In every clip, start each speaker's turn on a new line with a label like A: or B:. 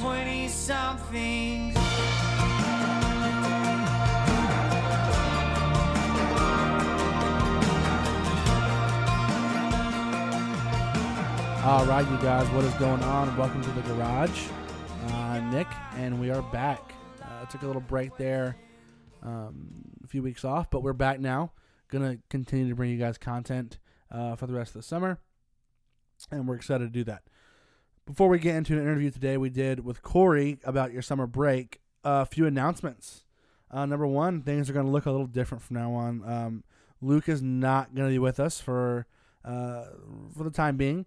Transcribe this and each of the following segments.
A: 20 somethings.
B: All right, you guys, what is going on? Welcome to the garage. Uh, Nick, and we are back. Uh, took a little break there, um, a few weeks off, but we're back now. Gonna continue to bring you guys content uh, for the rest of the summer, and we're excited to do that. Before we get into an interview today, we did with Corey about your summer break. A few announcements. Uh, number one, things are going to look a little different from now on. Um, Luke is not going to be with us for uh, for the time being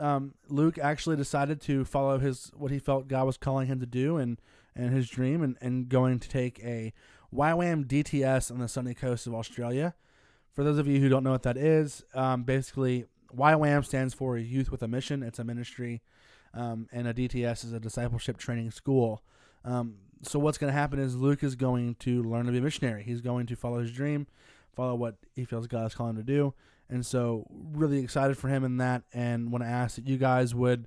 B: um, Luke actually decided to follow his what he felt God was calling him to do and and his dream and, and going to take a YWAM DTS on the sunny coast of Australia. For those of you who don't know what that is, um, basically YWAM stands for Youth with a Mission. It's a ministry, um, and a DTS is a discipleship training school. Um, so what's going to happen is Luke is going to learn to be a missionary. He's going to follow his dream, follow what he feels God is calling him to do, and so, really excited for him in that, and want to ask that you guys would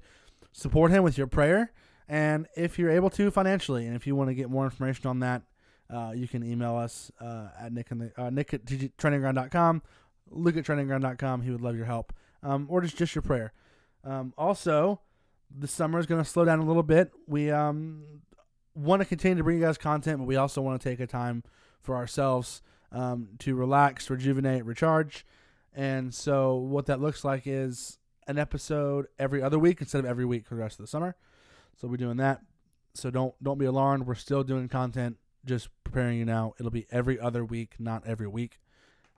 B: support him with your prayer, and if you're able to financially, and if you want to get more information on that, uh, you can email us uh, at nick, the, uh, nick at trainingground.com, luke at trainingground.com. He would love your help, um, or just, just your prayer. Um, also, the summer is going to slow down a little bit. We um, want to continue to bring you guys content, but we also want to take a time for ourselves um, to relax, rejuvenate, recharge. And so what that looks like is an episode every other week instead of every week for the rest of the summer. So we're doing that. So don't don't be alarmed. We're still doing content. Just preparing you now. It'll be every other week, not every week.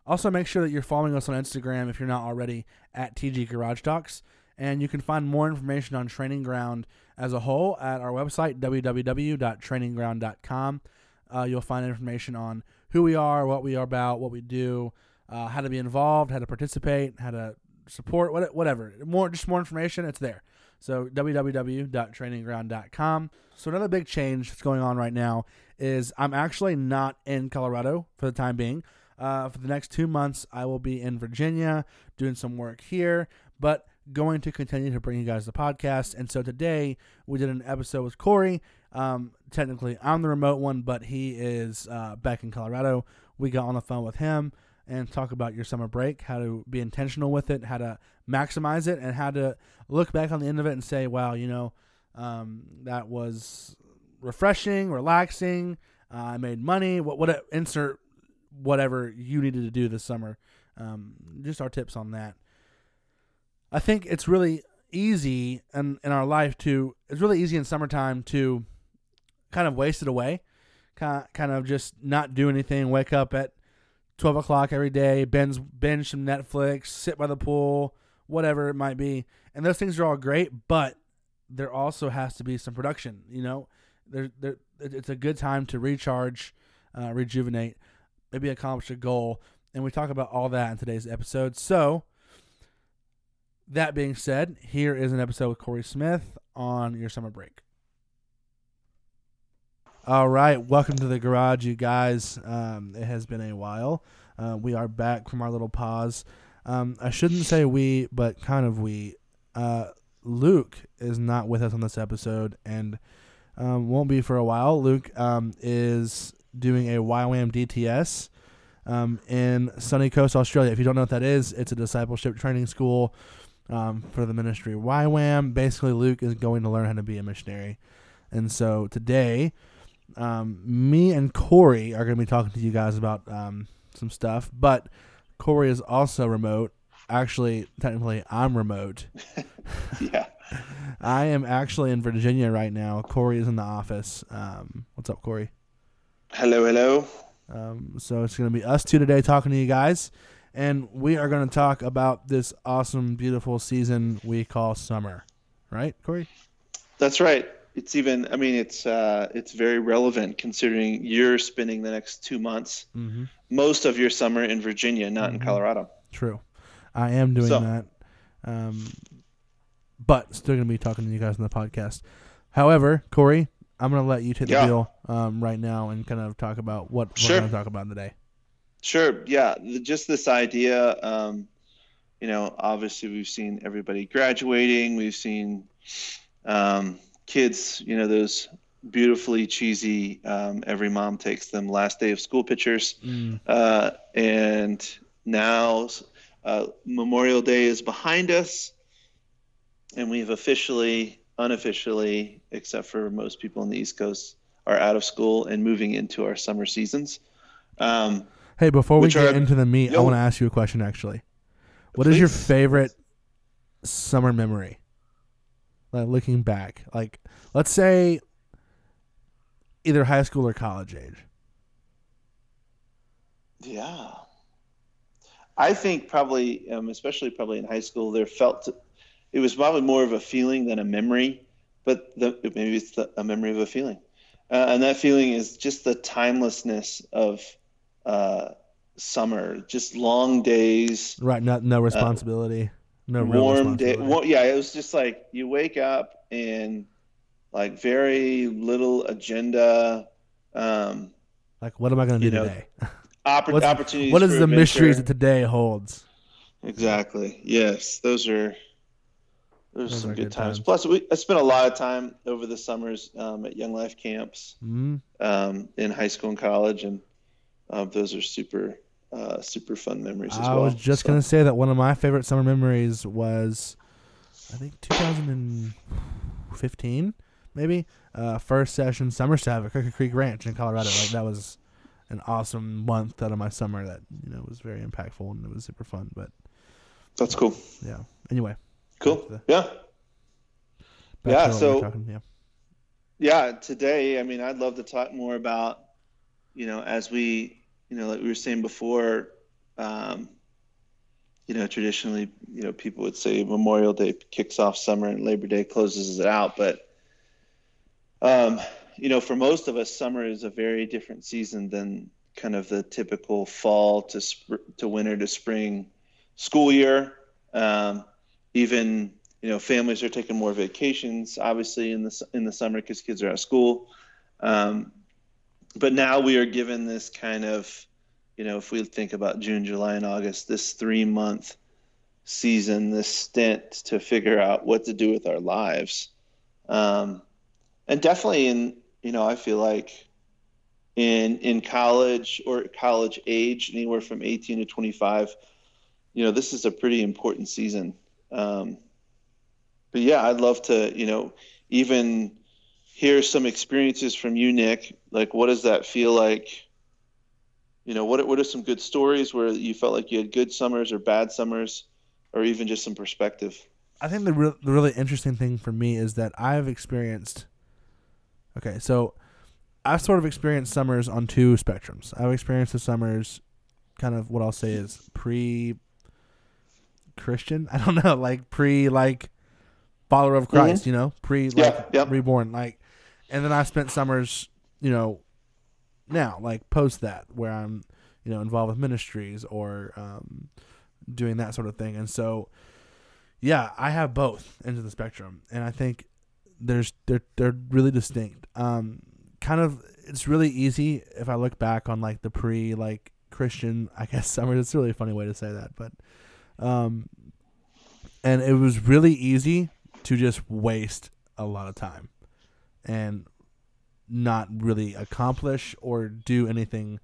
B: Also, make sure that you're following us on Instagram if you're not already at TG Garage Talks. And you can find more information on Training Ground as a whole at our website, www.trainingground.com. Uh, you'll find information on who we are, what we are about, what we do, uh, how to be involved, how to participate, how to support, whatever. More, just more information, it's there. So www.trainingground.com. So another big change that's going on right now is I'm actually not in Colorado for the time being. Uh, for the next two months, I will be in Virginia doing some work here, but going to continue to bring you guys the podcast. And so today we did an episode with Corey. Um, technically, I'm the remote one, but he is uh, back in Colorado. We got on the phone with him and talk about your summer break, how to be intentional with it, how to maximize it, and how to look back on the end of it and say, wow, you know, um, that was refreshing, relaxing. Uh, I made money. What what insert whatever you needed to do this summer. Um, just our tips on that. I think it's really easy in in our life to it's really easy in summertime to kind of waste it away, kind kind of just not do anything. Wake up at 12 o'clock every day, binge, binge some Netflix, sit by the pool, whatever it might be. And those things are all great, but there also has to be some production. You know, there, there, it's a good time to recharge, uh, rejuvenate, maybe accomplish a goal. And we talk about all that in today's episode. So, that being said, here is an episode with Corey Smith on your summer break. All right, welcome to the garage, you guys. Um, it has been a while. Uh, we are back from our little pause. Um, I shouldn't say we, but kind of we. Uh, Luke is not with us on this episode and um, won't be for a while. Luke um, is doing a YWAM DTS um, in Sunny Coast, Australia. If you don't know what that is, it's a discipleship training school um, for the ministry YWAM. Basically, Luke is going to learn how to be a missionary. And so today, um, me and Corey are going to be talking to you guys about um, some stuff, but Corey is also remote. Actually, technically, I'm remote.
C: yeah.
B: I am actually in Virginia right now. Corey is in the office. Um, what's up, Corey?
C: Hello, hello.
B: Um, so it's going to be us two today talking to you guys, and we are going to talk about this awesome, beautiful season we call summer. Right, Corey?
C: That's right it's even i mean it's uh, it's very relevant considering you're spending the next two months mm-hmm. most of your summer in virginia not mm-hmm. in colorado
B: true i am doing so, that um, but still going to be talking to you guys on the podcast however corey i'm going to let you take the yeah. wheel um, right now and kind of talk about what sure. we're going to talk about today
C: sure yeah just this idea um, you know obviously we've seen everybody graduating we've seen um, kids, you know, those beautifully cheesy um, every mom takes them last day of school pictures.
B: Mm.
C: Uh, and now uh, Memorial Day is behind us, and we've officially, unofficially, except for most people on the East Coast, are out of school and moving into our summer seasons. Um,
B: Hey, before we
C: Which
B: get
C: are-
B: into the meat, I
C: Yo.
B: want to ask you a question. Actually, what is your
C: Please.
B: favorite summer memory? Like looking back, like let's say either high school or college age.
C: Yeah. I think probably, um, especially probably in high school, there felt it was probably more of a feeling than a memory, but the, maybe it's the, a memory of a feeling. Uh, and that feeling is just the timelessness of uh, summer, just long days,
B: Right, no, no responsibility, no real
C: warm day. Wa- yeah, it was just like you wake up and like very little agenda. Um,
B: Like, what am I going to do
C: know,
B: today?
C: oppor- opportunities.
B: what is the mysteries that today holds?
C: Exactly. Yes, those are those,
B: Those
C: are some
B: are
C: good,
B: good
C: times.
B: times.
C: Plus, we I spent a lot of time over the summers um, at Young Life camps
B: Mm,
C: um, in high school and college, and uh, those are super uh, super fun memories as well.
B: I
C: well.
B: was just
C: So,
B: going to say that one of my favorite summer memories was, I think, 2015, maybe uh, first session summer staff at Crooked Creek Ranch in Colorado. Like that was an awesome month out of my summer that you know was very impactful and it was super fun. But
C: that's cool.
B: yeah, anyway,
C: Cool.
B: the-
C: Yeah. Yeah,
B: we
C: so-
B: yeah.
C: Yeah. Today, I mean, I'd love to talk more about, you know, as we, you know, like we were saying before, um, you know, traditionally, you know, people would say Memorial Day kicks off summer and Labor Day closes it out. But, um, you know, for most of us, summer is a very different season than kind of the typical fall to sp- to winter to spring school year. Um, even you know, families are taking more vacations, obviously in the in the summer because kids are at school. Um, but now we are given this kind of, you know, if we think about June, July, and August, this three month season, this stint to figure out what to do with our lives. Um, and definitely in, you know, I feel like in in college or college age, anywhere from 18 to 25, you know, this is a pretty important season. Um, but yeah, I'd love to, you know, even hear some experiences from you, Nick. Like, what does that feel like? You know, what what are some good stories where you felt like you had good summers or bad summers, or even just some perspective?
B: I think the, re- the really interesting thing for me is that I've experienced. Okay, so I've sort of experienced summers on two spectrums. I've experienced the summers, kind of what I'll say is pre Christian. I don't know, like pre like follower of mm-hmm. Christ. You know, pre like
C: Yeah, yep.
B: reborn. Like, and then I spent summers, you know, now like post that where I'm, you know, involved with ministries or um, doing that sort of thing, and so yeah, I have both ends of the spectrum, and I think there's they're they're really distinct. Um, kind of, it's really easy if I look back on like the pre like Christian, I guess summer. It's really a funny way to say that, but um, and it was really easy to just waste a lot of time and not really accomplish or do anything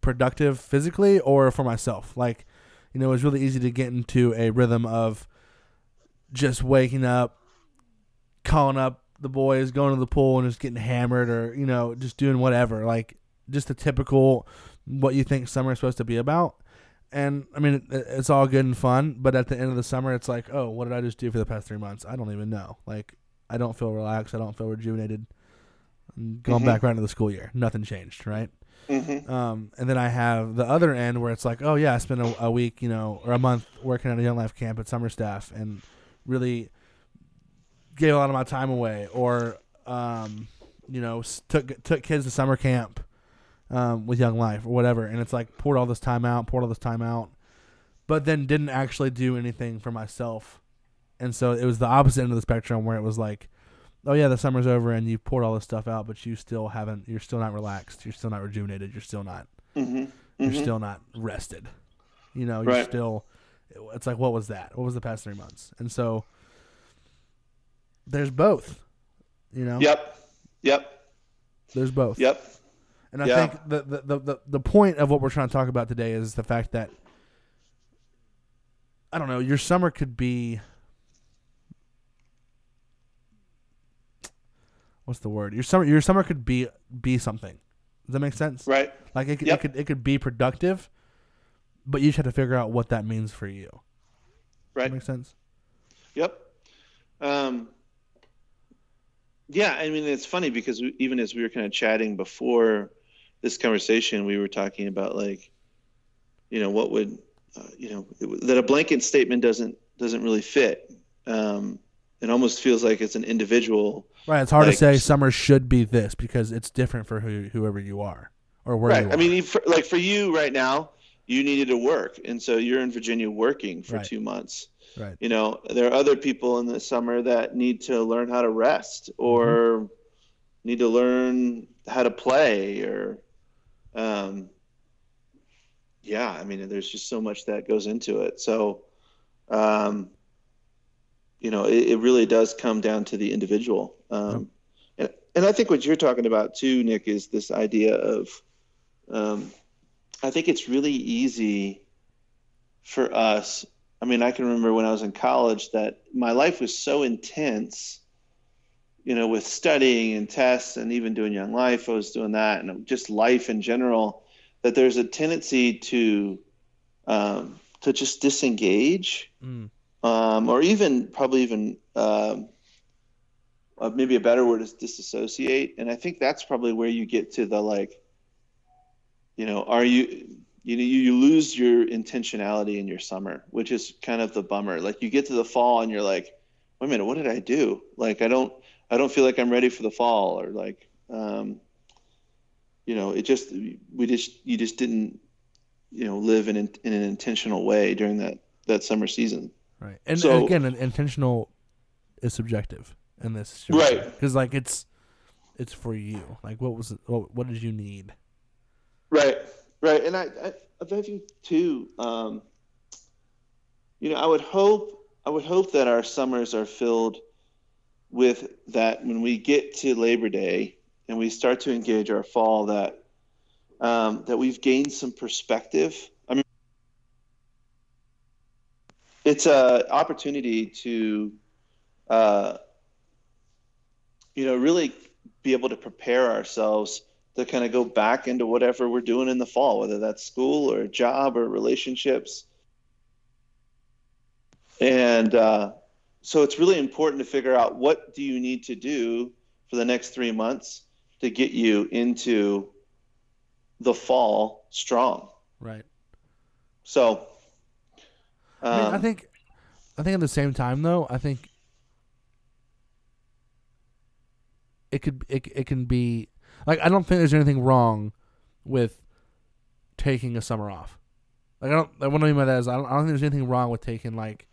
B: productive physically or for myself. Like, you know, it was really easy to get into a rhythm of just waking up, calling up the boys, going to the pool and just getting hammered or, you know, just doing whatever. Like, just the typical what you think summer is supposed to be about. And I mean, it, it's all good and fun, but at the end of the summer, it's like, oh, what did I just do for the past three months? I don't even know. Like, I don't feel relaxed. I don't feel rejuvenated. I'm going
C: Mhm.
B: back right into the school year. Nothing changed, right?
C: Mm-hmm.
B: Um, and then I have the other end where it's like, oh yeah, I spent a, a week, you know, or a month working at a Young Life camp at summer staff, and really gave a lot of my time away, or um, you know, took took kids to summer camp um, with Young Life or whatever, and it's like poured all this time out, poured all this time out, but then didn't actually do anything for myself, and so it was the opposite end of the spectrum where it was like. Oh yeah, the summer's over and you poured all this stuff out, but you still haven't. You're still not relaxed. You're still not rejuvenated. You're still not
C: Mm-hmm.
B: you're
C: Mhm.
B: still not rested. You know, you're
C: Right.
B: still. It's like, what was that? What was the past three months? And so, there's both. You know,
C: Yep. Yep.
B: there's both.
C: Yep.
B: And I
C: Yeah.
B: think the, the, the, the point of what we're trying to talk about today is the fact that I don't know, your summer could be what's the word? Your summer your summer could be be something. Does that make sense?
C: Right.
B: Like it could,
C: Yep.
B: it could it could be productive, but you just have to figure out what that means for you. Does
C: Right.
B: that make sense?
C: Yep. Um, yeah, I mean, it's funny because we, even as we were kind of chatting before this conversation, we were talking about like, you know, what would, uh, you know, it, that a blanket statement doesn't doesn't really fit. Um, it almost feels like it's an individual.
B: Right. It's hard
C: Like-
B: to say summer should be this because it's different for who, whoever you are or where
C: right.
B: you are.
C: I mean, for, like for you right now, you needed to work, and so you're in Virginia working for
B: Right.
C: two months.
B: right.
C: you know there are other people in the summer that need to learn how to rest or
B: Mm-hmm.
C: need to learn how to play or um yeah i mean there's just so much that goes into it so um you know it, it really does come down to the individual um and, and i think what you're talking about too nick is this idea of um i think it's really easy for us I mean, I can remember when I was in college that my life was so intense, you know, with studying and tests and even doing Young Life. I was doing that and just life in general, that there's a tendency to um, to just disengage,
B: Mm.
C: um, or even probably even um, uh, maybe a better word is disassociate. And I think that's probably where you get to the like, you know, are you you know you lose your intentionality in your summer, which is kind of the bummer. Like you get to the fall and you're like, wait a minute, what did I do? Like I don't I don't feel like I'm ready for the fall, or like, um, you know, it just we just you just didn't you know live in in an intentional way during that that summer season.
B: Right. And,
C: So-
B: and again, an intentional is subjective in this.
C: Right.
B: Because like it's it's for you. Like what was what, what did you need?
C: Right, right, and I, I, I think too. Um, you know, I would hope, I would hope that our summers are filled with that when we get to Labor Day and we start to engage our fall, that um, that we've gained some perspective. I mean, it's a opportunity to, uh, you know, really be able to prepare ourselves to kind of go back into whatever we're doing in the fall, whether that's school or a job or relationships. And uh, so it's really important to figure out what do you need to do for the next three months to get you into the fall strong.
B: Right.
C: So,
B: I mean, I
C: um,
B: think I think at the same time though, I think it could it, it can be like I don't think there's anything wrong with taking a summer off. Like I don't I what I mean by that is I don't, I don't think there's anything wrong with taking like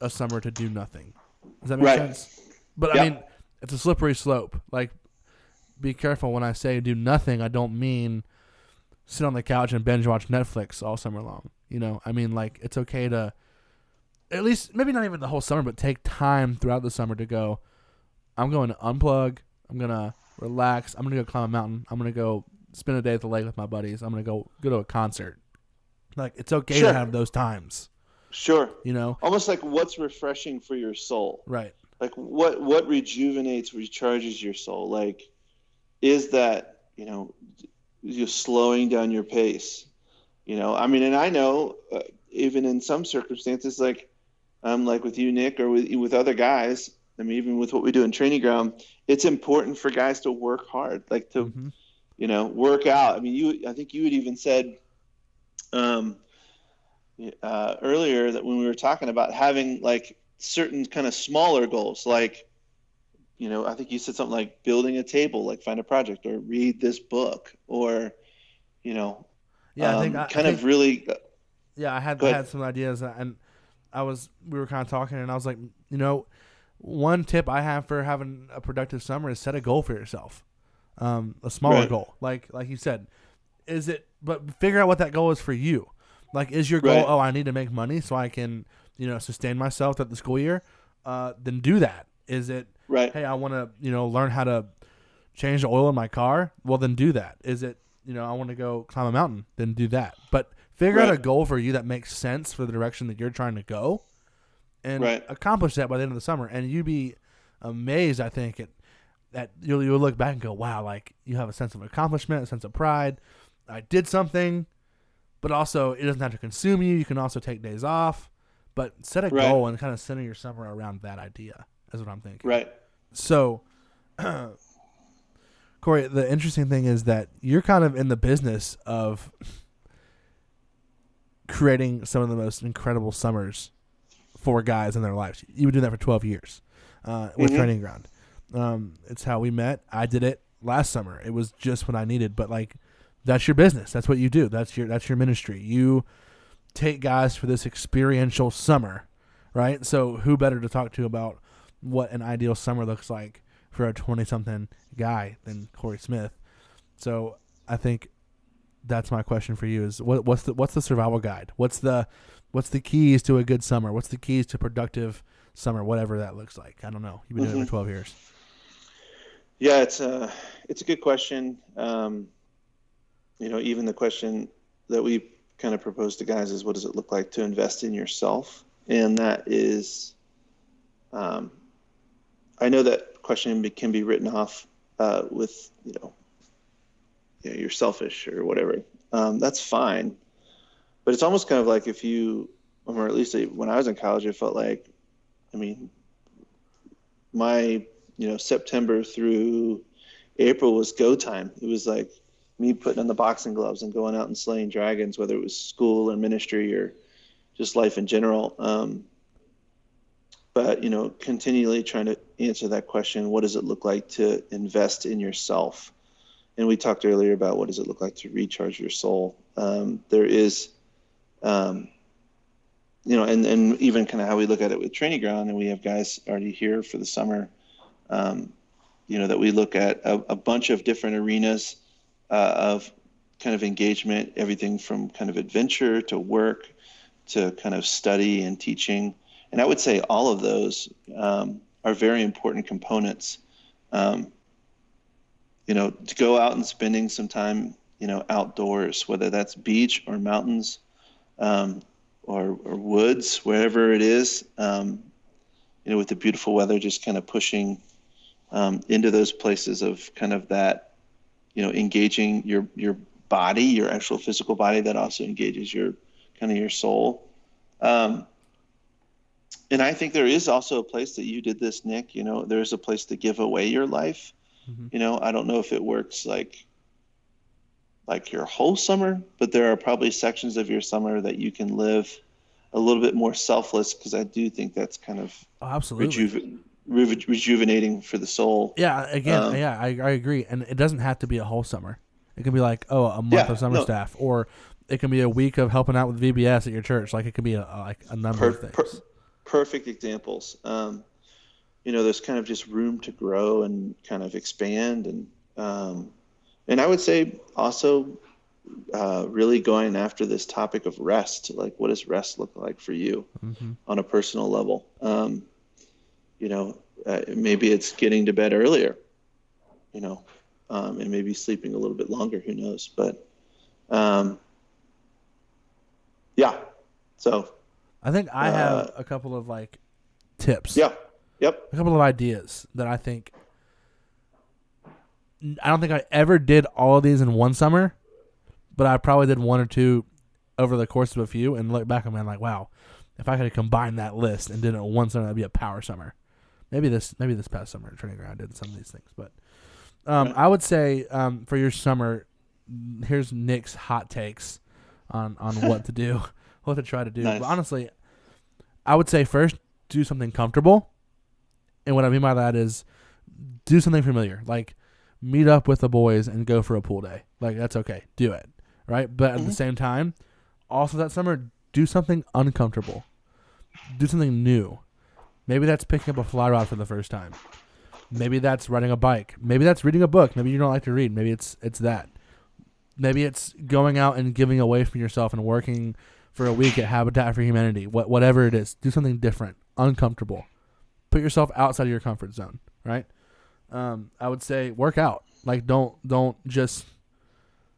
B: a summer to do nothing. Does that make
C: Right.
B: sense? But
C: Yeah.
B: I mean, it's a slippery slope. Like be careful when I say do nothing, I don't mean sit on the couch and binge watch Netflix all summer long. You know, I mean like it's okay to at least maybe not even the whole summer, but take time throughout the summer to go. I'm going to unplug. I'm gonna relax. I'm gonna go climb a mountain. I'm gonna go spend a day at the lake with my buddies. I'm gonna go go to a concert. Like it's okay
C: Sure.
B: to have those times.
C: sure.
B: You know,
C: Almost like what's refreshing for your soul.
B: right?
C: like what what rejuvenates recharges your soul like is that you know you slowing down your pace you know i mean and i know uh, even in some circumstances like um like with you nick or with with other guys i mean even with what we do in training ground it's important for guys to work hard like to
B: Mhm.
C: you know work out i mean you i think you had even said um uh, earlier that when we were talking about having like certain kind of smaller goals like you know i think you said something like building a table like find a project or read this book or you know
B: Yeah, I
C: um,
B: think I,
C: kind
B: I
C: of really
B: yeah. I had I had some ideas, and I was we were kind of talking, and I was like, you know, one tip I have for having a productive summer is set a goal for yourself, um, a smaller
C: Right.
B: goal, like like you said, is it? But figure out what that goal is for you. Like, is your goal?
C: Right.
B: Oh, I need to make money so I can you know sustain myself throughout the school year. Uh, then do that. Is it?
C: Right.
B: hey, I want to, you know, learn how to change the oil in my car. Well, then do that. Is it, you know, I want to go climb a mountain, then do that. But figure out a goal for you that makes sense for the direction that you're trying to go, and
C: Right.
B: accomplish that by the end of the summer. And you'd be amazed, I think, at that you'll you'll look back and go, wow, like you have a sense of accomplishment, a sense of pride. I did something, but also it doesn't have to consume you. You can also take days off, but set a
C: Right.
B: goal and kind of center your summer around that idea. Is what I'm thinking.
C: Right.
B: So, Corey, the interesting thing is that you're kind of in the business of creating some of the most incredible summers for guys in their lives. You've been doing that for 12 years uh, with
C: Mhm.
B: Training Ground. Um, it's how we met. I did it last summer. It was just what I needed, but like that's your business. That's what you do. That's your that's your ministry. You take guys for this experiential summer, right? So who better to talk to about what an ideal summer looks like for a 20 something guy than Corey Smith. So I think that's my question for you is what, what's the what's the survival guide? What's the what's the keys to a good summer? What's the keys to productive summer? Whatever that looks like. I don't know. You've been doing it for 12 years.
C: Yeah, it's a it's a good question. Um, you know, even the question that we kind of propose to guys is, what does it look like to invest in yourself? And that is, um, I know that question can be written off uh, with you know, you know, you're selfish or whatever. Um, that's fine, but it's almost kind of like if you, or at least when I was in college, it felt like, I mean, my you know September through April was go time. It was like me putting on the boxing gloves and going out and slaying dragons, whether it was school or ministry or just life in general. Um, but you know, continually trying to answer that question: What does it look like to invest in yourself? And we talked earlier about what does it look like to recharge your soul. Um, there is, um, you know, and and even kind of how we look at it with training ground, and we have guys already here for the summer um, you know, that we look at a, a bunch of different arenas uh, of kind of engagement, everything from kind of adventure to work to kind of study and teaching. And I would say all of those um, are very important components. Um, you know, to go out and spending some time, you know, outdoors, whether that's beach or mountains um, or, or woods, wherever it is, um, you know, with the beautiful weather, just kind of pushing um, into those places of kind of that, you know, engaging your your body, your actual physical body, that also engages your kind of your soul. Um, and I think there is also a place that you did this, Nick. You know, there is a place to give away your life.
B: Mhm.
C: You know, I don't know if it works like like your whole summer, but there are probably sections of your summer that you can live a little bit more selfless because I do think that's kind of
B: Oh, absolutely.
C: reju- rejuvenating for the soul.
B: Yeah, again,
C: Um,
B: yeah, I, I agree. And it doesn't have to be a whole summer. It can be like, oh, a month
C: Yeah,
B: of summer
C: no.
B: staff, or it can be a week of helping out with VBS at your church. Like it can be a, a- like a number
C: Per-
B: of things.
C: per- perfect examples. Um, you know, there's kind of just room to grow and kind of expand, and um, and I would say also uh, really going after this topic of rest. Like, what does rest look like for you
B: Mhm.
C: on a personal level? Um, you know, uh, maybe it's getting to bed earlier. You know, um, and maybe sleeping a little bit longer. Who knows? But um, yeah. So
B: I think I have
C: Uh,
B: a couple of like tips.
C: yeah. Yep.
B: a couple of ideas that I think I don't think I ever did all of these in one summer, but I probably did one or two over the course of a few and look back and I'm like, wow, if I could have combined that list and did it one summer, that'd be a power summer. Maybe this maybe this past summer Training Ground I did some of these things. But um,
C: Right.
B: I would say um, for your summer, here's Nick's hot takes on, on what to do, what to try to do.
C: Nice.
B: But honestly, I would say first do something comfortable. And what I mean by that is do something familiar. Like meet up with the boys and go for a pool day. Like that's okay. Do it. Right? But at the
C: Mhm.
B: same time, also that summer, do something uncomfortable. Do something new. Maybe that's picking up a fly rod for the first time. Maybe that's riding a bike. Maybe that's reading a book. Maybe you don't like to read. Maybe it's it's that. Maybe it's going out and giving away from yourself and working for a week at Habitat for Humanity. What whatever it is, do something different, uncomfortable. Put yourself outside of your comfort zone. right? Um, I would say work out. Like don't don't just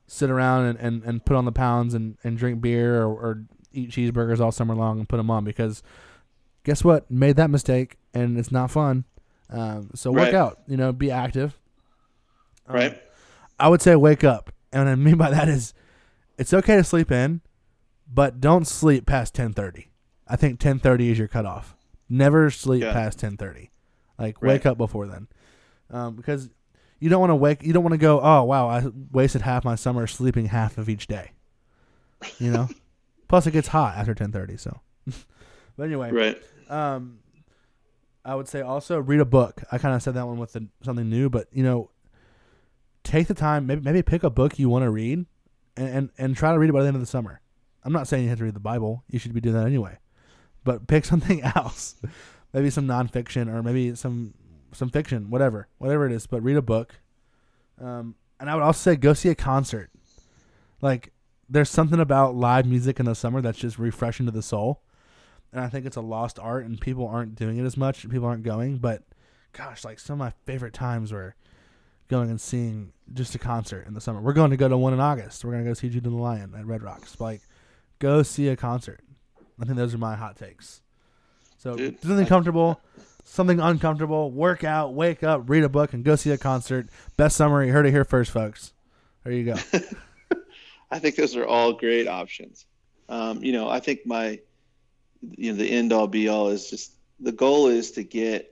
B: sit around and, and, and put on the pounds and, and drink beer or, or eat cheeseburgers all summer long and put them on because guess what? Made that mistake and it's not fun. Um, so work
C: Right.
B: out. You know, be active. Um,
C: Right.
B: I would say wake up, and what I mean by that is, it's okay to sleep in, but don't sleep past ten thirty. I think ten thirty is your cutoff. Never sleep
C: Yeah.
B: past ten thirty. Like
C: Right.
B: wake up before then, um, because you don't want to wake. You don't want to go. Oh wow, I wasted half my summer sleeping half of each day. You know. Plus, it gets hot after ten thirty. So, but anyway,
C: Right.
B: um, I would say also read a book. I kind of said that one with the, something new, but you know, take the time. Maybe maybe pick a book you want to read, and, and and try to read it by the end of the summer. I'm not saying you have to read the Bible. You should be doing that anyway, but pick something else. maybe some nonfiction or maybe some some fiction, whatever, whatever it is. But read a book. Um, and I would also say go see a concert. Like there's something about live music in the summer that's just refreshing to the soul and I think it's a lost art, and people aren't doing it as much. People aren't going, but gosh, like some of my favorite times were going and seeing just a concert in the summer. We're going to go to one in August. We're gonna go see Judah and the Lion at Red Rocks. Like, go see a concert. I think those are my hot takes. So
C: Dude,
B: something
C: I-
B: comfortable, something uncomfortable. Work out, wake up, read a book, and go see a concert. Best summer. You heard it here first, folks. There you go.
C: I think those are all great options. Um, you know, I think my, you know, the end all be all is just the goal is to get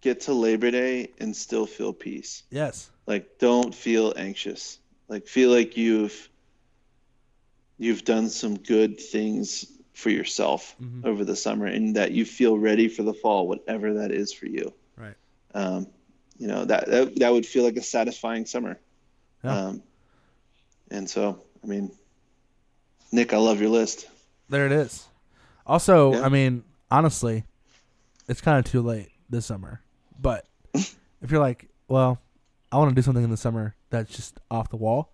C: get to Labor Day and still feel peace.
B: yes.
C: Like, don't feel anxious. Like, feel like you've you've done some good things for yourself
B: Mhm.
C: over the summer, and that you feel ready for the fall, whatever that is for you.
B: Right.
C: Um, you know that, that that would feel like a satisfying summer.
B: Yeah.
C: Um, and so, I mean, Nick, I love your list.
B: There it is. Also,
C: Yeah.
B: I mean, honestly, it's kind of too late this summer. But if you're like, well, I want to do something in the summer that's just off the wall,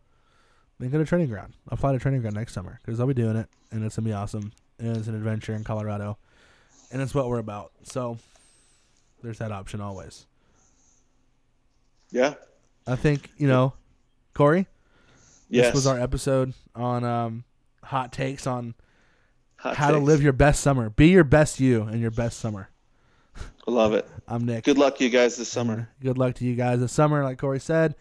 B: then go to training ground. Apply to training ground next summer because I'll be doing it, and it's gonna be awesome. And it's an adventure in Colorado, and it's what we're about. So there's that option always.
C: Yeah.
B: I think you know, Corey.
C: Yes.
B: This was our episode on um, hot takes on
C: Hot
B: how to live your best summer. Be your best you in your best summer.
C: I love it.
B: I'm Nick.
C: Good luck, you guys, this summer.
B: Good luck to you guys this summer, like Corey said.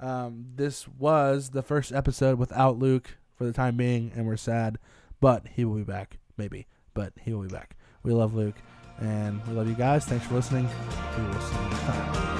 B: Um, this was the first episode without Luke for the time being, and we're sad, but he will be back, maybe. But he will be back. We love Luke, and we love you guys. Thanks for listening. We will see you next time.